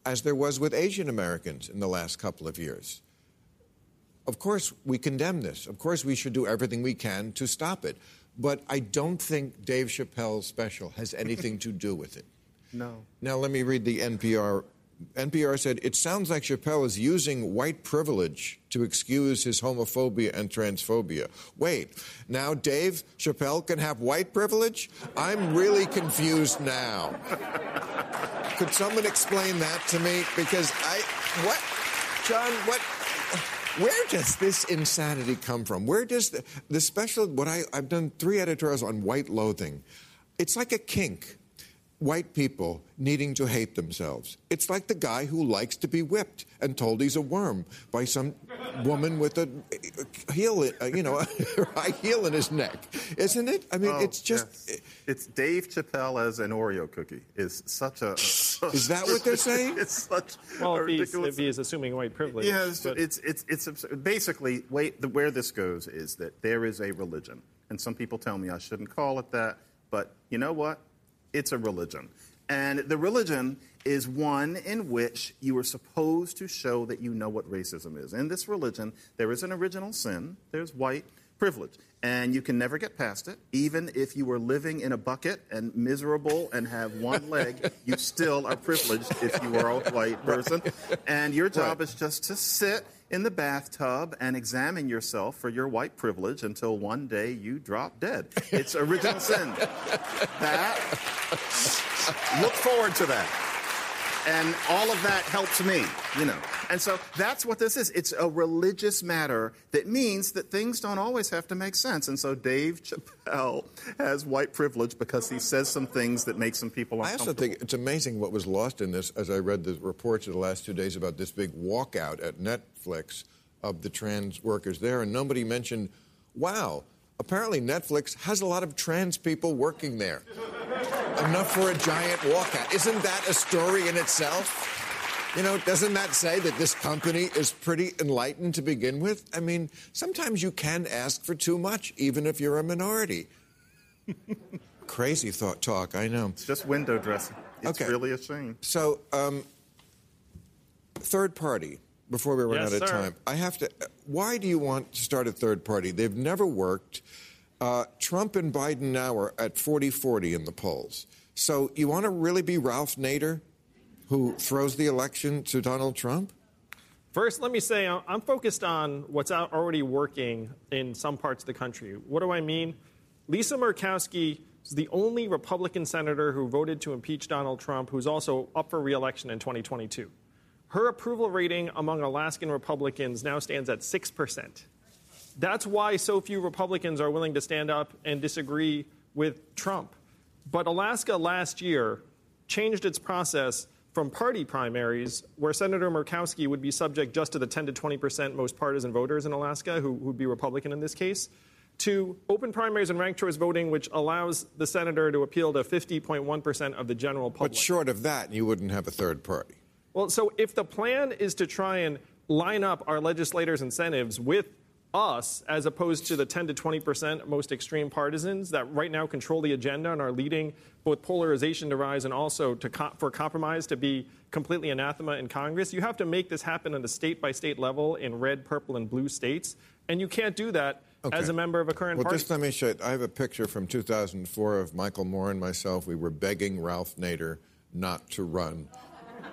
as there was with Asian Americans in the last couple of years. Of course, we condemn this. Of course, we should do everything we can to stop it. But I don't think Dave Chappelle's special has anything to do with it. [laughs] No. Now, let me read the NPR. NPR said, It sounds like Chappelle is using white privilege to excuse his homophobia and transphobia. Wait, now Dave Chappelle can have white privilege? I'm really confused now. [laughs] Could someone explain that to me? Because I, what, John, what, where does this insanity come from? Where does the, the special, what I, I've done three editorials on white loathing. It's like a kink white people needing to hate themselves. It's like the guy who likes to be whipped and told he's a worm by some woman with a heel, uh, you know, [laughs] a high heel in his neck, isn't it? I mean, oh, it's just. Yes. It's Dave Chappelle as an Oreo cookie. Is such a. [laughs] is that what they're saying? [laughs] it's such. Well, if he's, if he is assuming white privilege. Yes, but... it's it's it's basically wait, the, where this goes is that there is a religion, and some people tell me I shouldn't call it that, but you know what? It's a religion. And the religion is one in which you are supposed to show that you know what racism is. In this religion, there is an original sin, there's white privilege, and you can never get past it. Even if you were living in a bucket and miserable and have one [laughs] leg, you still are privileged if you are a white person. And your job right. is just to sit in the bathtub and examine yourself for your white privilege until one day you drop dead. It's original sin. [laughs] That, look forward to that. And all of that helps me, you know. And so that's what this is. It's a religious matter that means that things don't always have to make sense. And so Dave Chappelle has white privilege because he says some things that make some people uncomfortable. I also think it's amazing what was lost in this as I read the reports of the last two days about this big walkout at Netflix of the trans workers there. And nobody mentioned, wow, apparently Netflix has a lot of trans people working there. Enough for a giant walkout. Isn't that a story in itself? You know, doesn't that say that this company is pretty enlightened to begin with? I mean, sometimes you can ask for too much, even if you're a minority. [laughs] Crazy thought talk, I know. It's just window dressing. It's okay. really a shame. So, um, third party before we run yes, out of sir. time. I have to. Why do you want to start a third party? They've never worked. Uh, Trump and Biden now are at 40 40 in the polls. So you want to really be Ralph Nader, who throws the election to Donald Trump? First, let me say uh, I'm focused on what's already working in some parts of the country. What do I mean? Lisa Murkowski is the only Republican senator who voted to impeach Donald Trump, who's also up for reelection in 2022. Her approval rating among Alaskan Republicans now stands at 6%. That's why so few Republicans are willing to stand up and disagree with Trump. But Alaska last year changed its process from party primaries, where Senator Murkowski would be subject just to the 10 to 20 percent most partisan voters in Alaska, who would be Republican in this case, to open primaries and ranked choice voting, which allows the senator to appeal to 50.1 percent of the general public. But short of that, you wouldn't have a third party. Well, so if the plan is to try and line up our legislators' incentives with us as opposed to the 10 to 20 percent most extreme partisans that right now control the agenda and are leading both polarization to rise and also to co- for compromise to be completely anathema in Congress. You have to make this happen on a state by state level in red, purple, and blue states, and you can't do that okay. as a member of a current well, party. just let me show you. I have a picture from 2004 of Michael Moore and myself. We were begging Ralph Nader not to run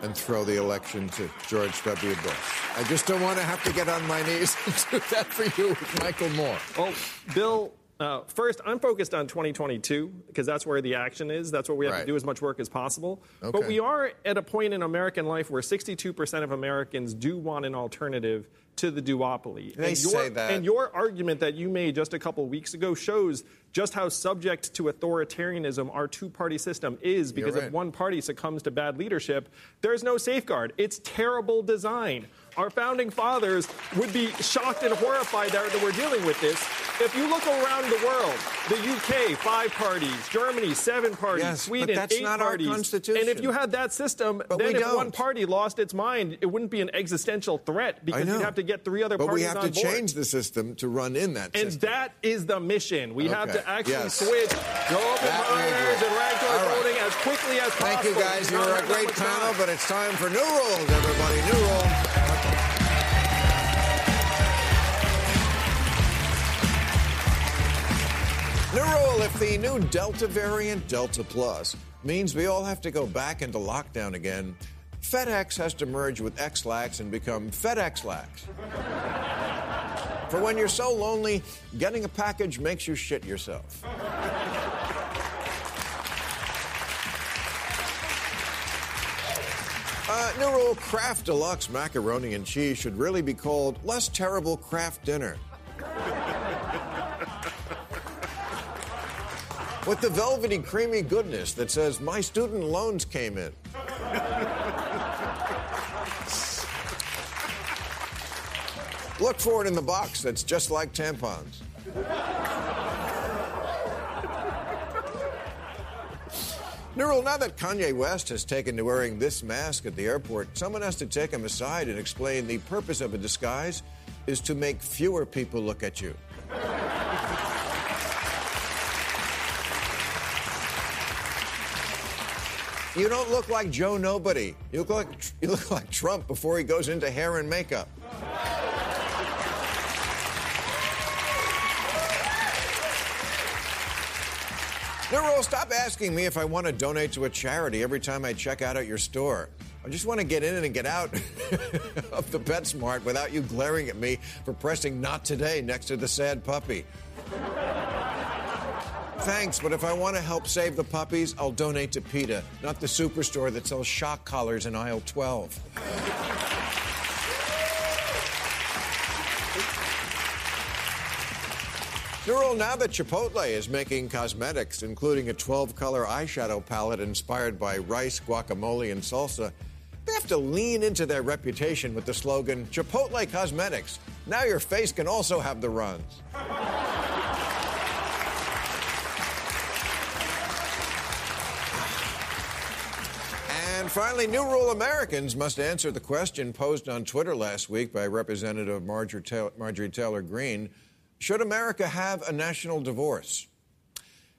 and throw the election to George W. Bush. I just don't want to have to get on my knees [laughs] and do that for you with Michael Moore. Oh, Bill, uh, first, I'm focused on 2022 because that's where the action is. That's what we have right. to do as much work as possible. Okay. But we are at a point in American life where 62% of Americans do want an alternative to the duopoly. They and your, say that. And your argument that you made just a couple weeks ago shows just how subject to authoritarianism our two party system is because right. if one party succumbs to bad leadership, there's no safeguard. It's terrible design. Our founding fathers would be shocked and horrified that, that we're dealing with this. If you look around the world, the UK, five parties, Germany, seven parties, yes, Sweden, but that's eight not parties. Our constitution. And if you had that system, but then if don't. one party lost its mind, it wouldn't be an existential threat because you'd have to get three other but parties on board. But we have to change the system to run in that and system. And that is the mission. We okay. have to actually yes. switch, go open primaries and ranked choice right. voting as quickly as Thank possible. Thank you, guys. You're a great panel, but it's time for new rules, everybody. New rules. New rule if the new Delta variant, Delta Plus, means we all have to go back into lockdown again, FedEx has to merge with Ex-Lax and become FedEx-Lax. For when you're so lonely, getting a package makes you shit yourself. Uh, new rule Kraft Deluxe macaroni and cheese should really be called Less Terrible Kraft Dinner. With the velvety, creamy goodness that says, My student loans came in. Look for it in the box that's just like tampons. Neural, now that Kanye West has taken to wearing this mask at the airport, someone has to take him aside and explain the purpose of a disguise is to make fewer people look at you. You don't look like Joe Nobody. You look like [laughs] you look like Trump before he goes into hair and makeup. Nero, stop asking me if I want to donate to a charity every time I check out at your store. I just want to get in and get out [laughs] of the PetSmart without you glaring at me for pressing not today next to the sad puppy. Thanks, but if I want to help save the puppies, I'll donate to PETA, not the superstore that sells shock collars in aisle 12. Neural, now that Chipotle is making cosmetics, including a 12 color eyeshadow palette inspired by rice, guacamole, and salsa, they have to lean into their reputation with the slogan Chipotle Cosmetics. Now your face can also have the runs. And finally, New Rule Americans must answer the question posed on Twitter last week by Representative Marjorie Taylor, Marjorie Taylor Greene Should America have a national divorce?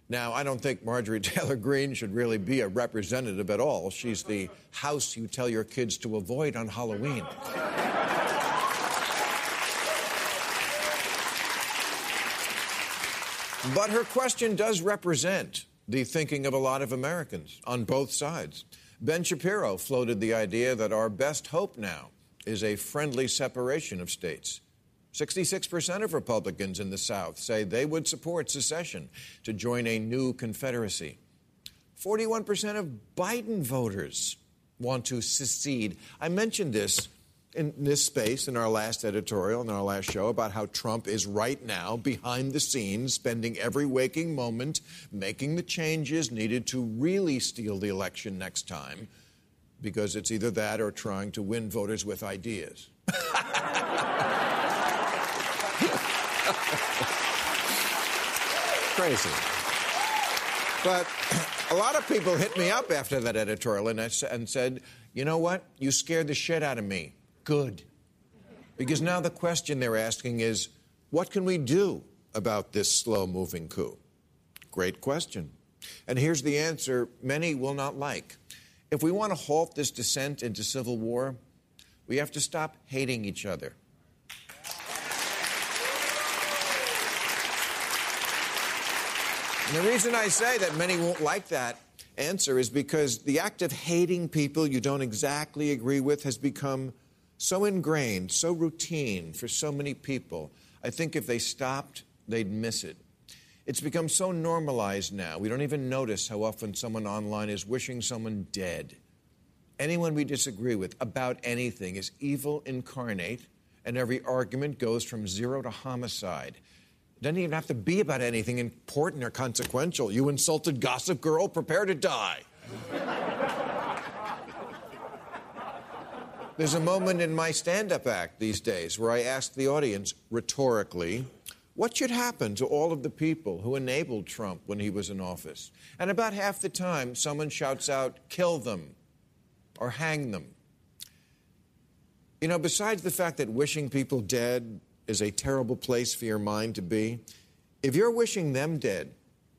Now, I don't think Marjorie [laughs] Taylor Greene should really be a representative at all. She's the house you tell your kids to avoid on Halloween. But her question does represent the thinking of a lot of Americans on both sides. Ben Shapiro floated the idea that our best hope now is a friendly separation of states. 66% of Republicans in the South say they would support secession to join a new Confederacy. 41% of Biden voters want to secede. I mentioned this in this space in our last editorial, in our last show, about how Trump is right now behind the scenes, spending every waking moment making the changes needed to really steal the election next time, because it's either that or trying to win voters with ideas. [laughs] Crazy. But a lot of people hit me up after that editorial and, I, and said, you know what? You scared the shit out of me. Good. Because now the question they're asking is, what can we do about this slow moving coup? Great question. And here's the answer many will not like. If we want to halt this descent into civil war, we have to stop hating each other. And the reason I say that many won't like that answer is because the act of hating people you don't exactly agree with has become so ingrained, so routine for so many people. I think if they stopped, they'd miss it. It's become so normalized now, we don't even notice how often someone online is wishing someone dead. Anyone we disagree with about anything is evil incarnate, and every argument goes from zero to homicide. It doesn't even have to be about anything important or consequential. You insulted Gossip Girl, prepare to die. There's a moment in my stand up act these days where I ask the audience rhetorically, what should happen to all of the people who enabled Trump when he was in office? And about half the time, someone shouts out, kill them or hang them. You know, besides the fact that wishing people dead is a terrible place for your mind to be. If you're wishing them dead,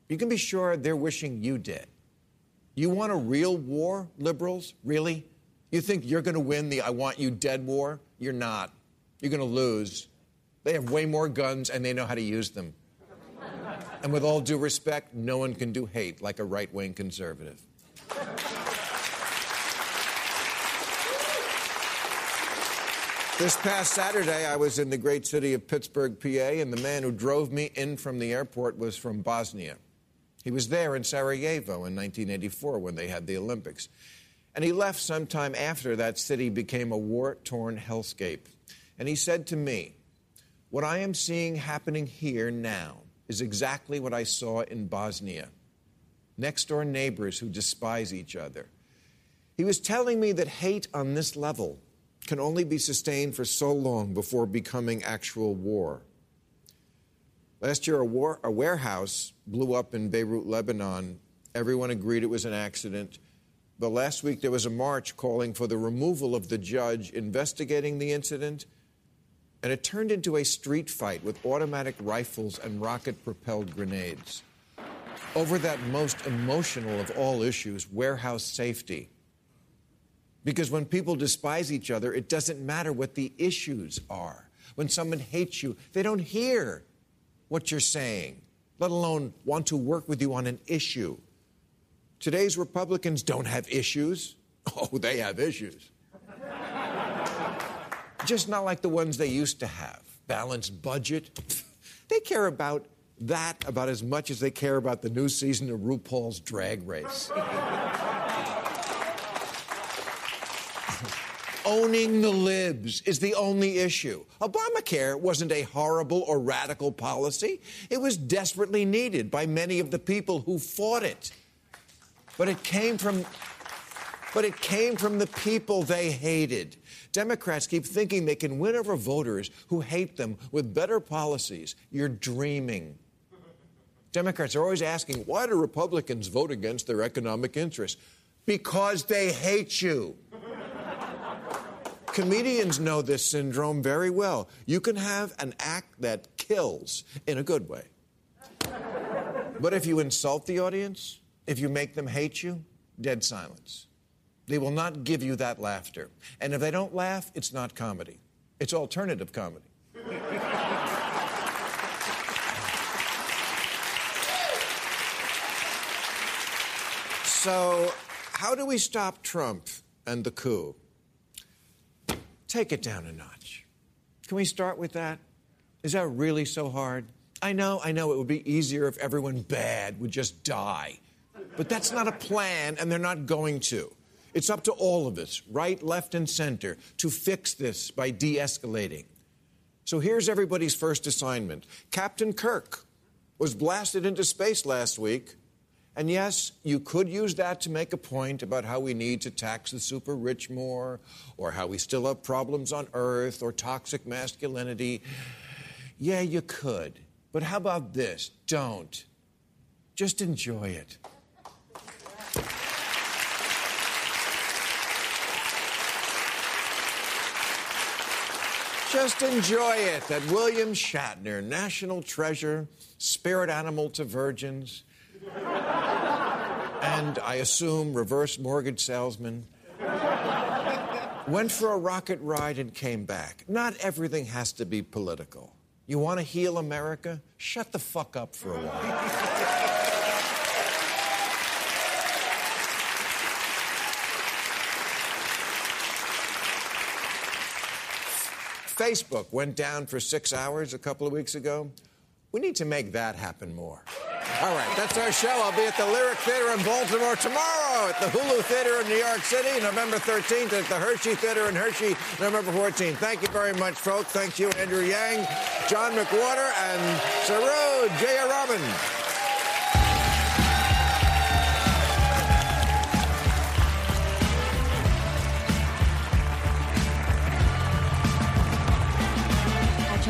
you can be sure they're wishing you dead. You want a real war, liberals? Really? You think you're going to win the I want you dead war? You're not. You're going to lose. They have way more guns and they know how to use them. And with all due respect, no one can do hate like a right wing conservative. This past Saturday, I was in the great city of Pittsburgh, PA, and the man who drove me in from the airport was from Bosnia. He was there in Sarajevo in 1984 when they had the Olympics. And he left sometime after that city became a war torn hellscape. And he said to me, What I am seeing happening here now is exactly what I saw in Bosnia next door neighbors who despise each other. He was telling me that hate on this level can only be sustained for so long before becoming actual war. Last year, a, war, a warehouse blew up in Beirut, Lebanon. Everyone agreed it was an accident. But last week, there was a march calling for the removal of the judge investigating the incident, and it turned into a street fight with automatic rifles and rocket propelled grenades. Over that most emotional of all issues, warehouse safety. Because when people despise each other, it doesn't matter what the issues are. When someone hates you, they don't hear what you're saying, let alone want to work with you on an issue. Today's Republicans don't have issues. [laughs] Oh, they have issues. [laughs] Just not like the ones they used to have. Balanced budget. [laughs] They care about that about as much as they care about the new season of RuPaul's Drag Race. Owning the libs is the only issue. Obamacare wasn't a horrible or radical policy. It was desperately needed by many of the people who fought it. But it came from but it came from the people they hated. Democrats keep thinking they can win over voters who hate them with better policies. You're dreaming. Democrats are always asking, why do Republicans vote against their economic interests? Because they hate you. Comedians know this syndrome very well. You can have an act that kills in a good way. But if you insult the audience, if you make them hate you, dead silence. They will not give you that laughter. And if they don't laugh, it's not comedy, it's alternative comedy. [laughs] So, how do we stop Trump and the coup? Take it down a notch. Can we start with that? Is that really so hard? I know, I know it would be easier if everyone bad would just die. But that's not a plan, and they're not going to. It's up to all of us, right, left, and center, to fix this by de escalating. So here's everybody's first assignment Captain Kirk was blasted into space last week. And yes, you could use that to make a point about how we need to tax the super rich more, or how we still have problems on Earth, or toxic masculinity. Yeah, you could. But how about this? Don't. Just enjoy it. Just enjoy it that William Shatner, national treasure, spirit animal to virgins, and I assume reverse mortgage salesman, went for a rocket ride and came back. Not everything has to be political. You want to heal America? Shut the fuck up for a while. Facebook went down for six hours a couple of weeks ago. We need to make that happen more. All right, that's our show. I'll be at the Lyric Theater in Baltimore tomorrow, at the Hulu Theater in New York City, November 13th, at the Hershey Theater in Hershey, November 14th. Thank you very much, folks. Thank you, Andrew Yang, John McWhorter, and Saru Jayaraman.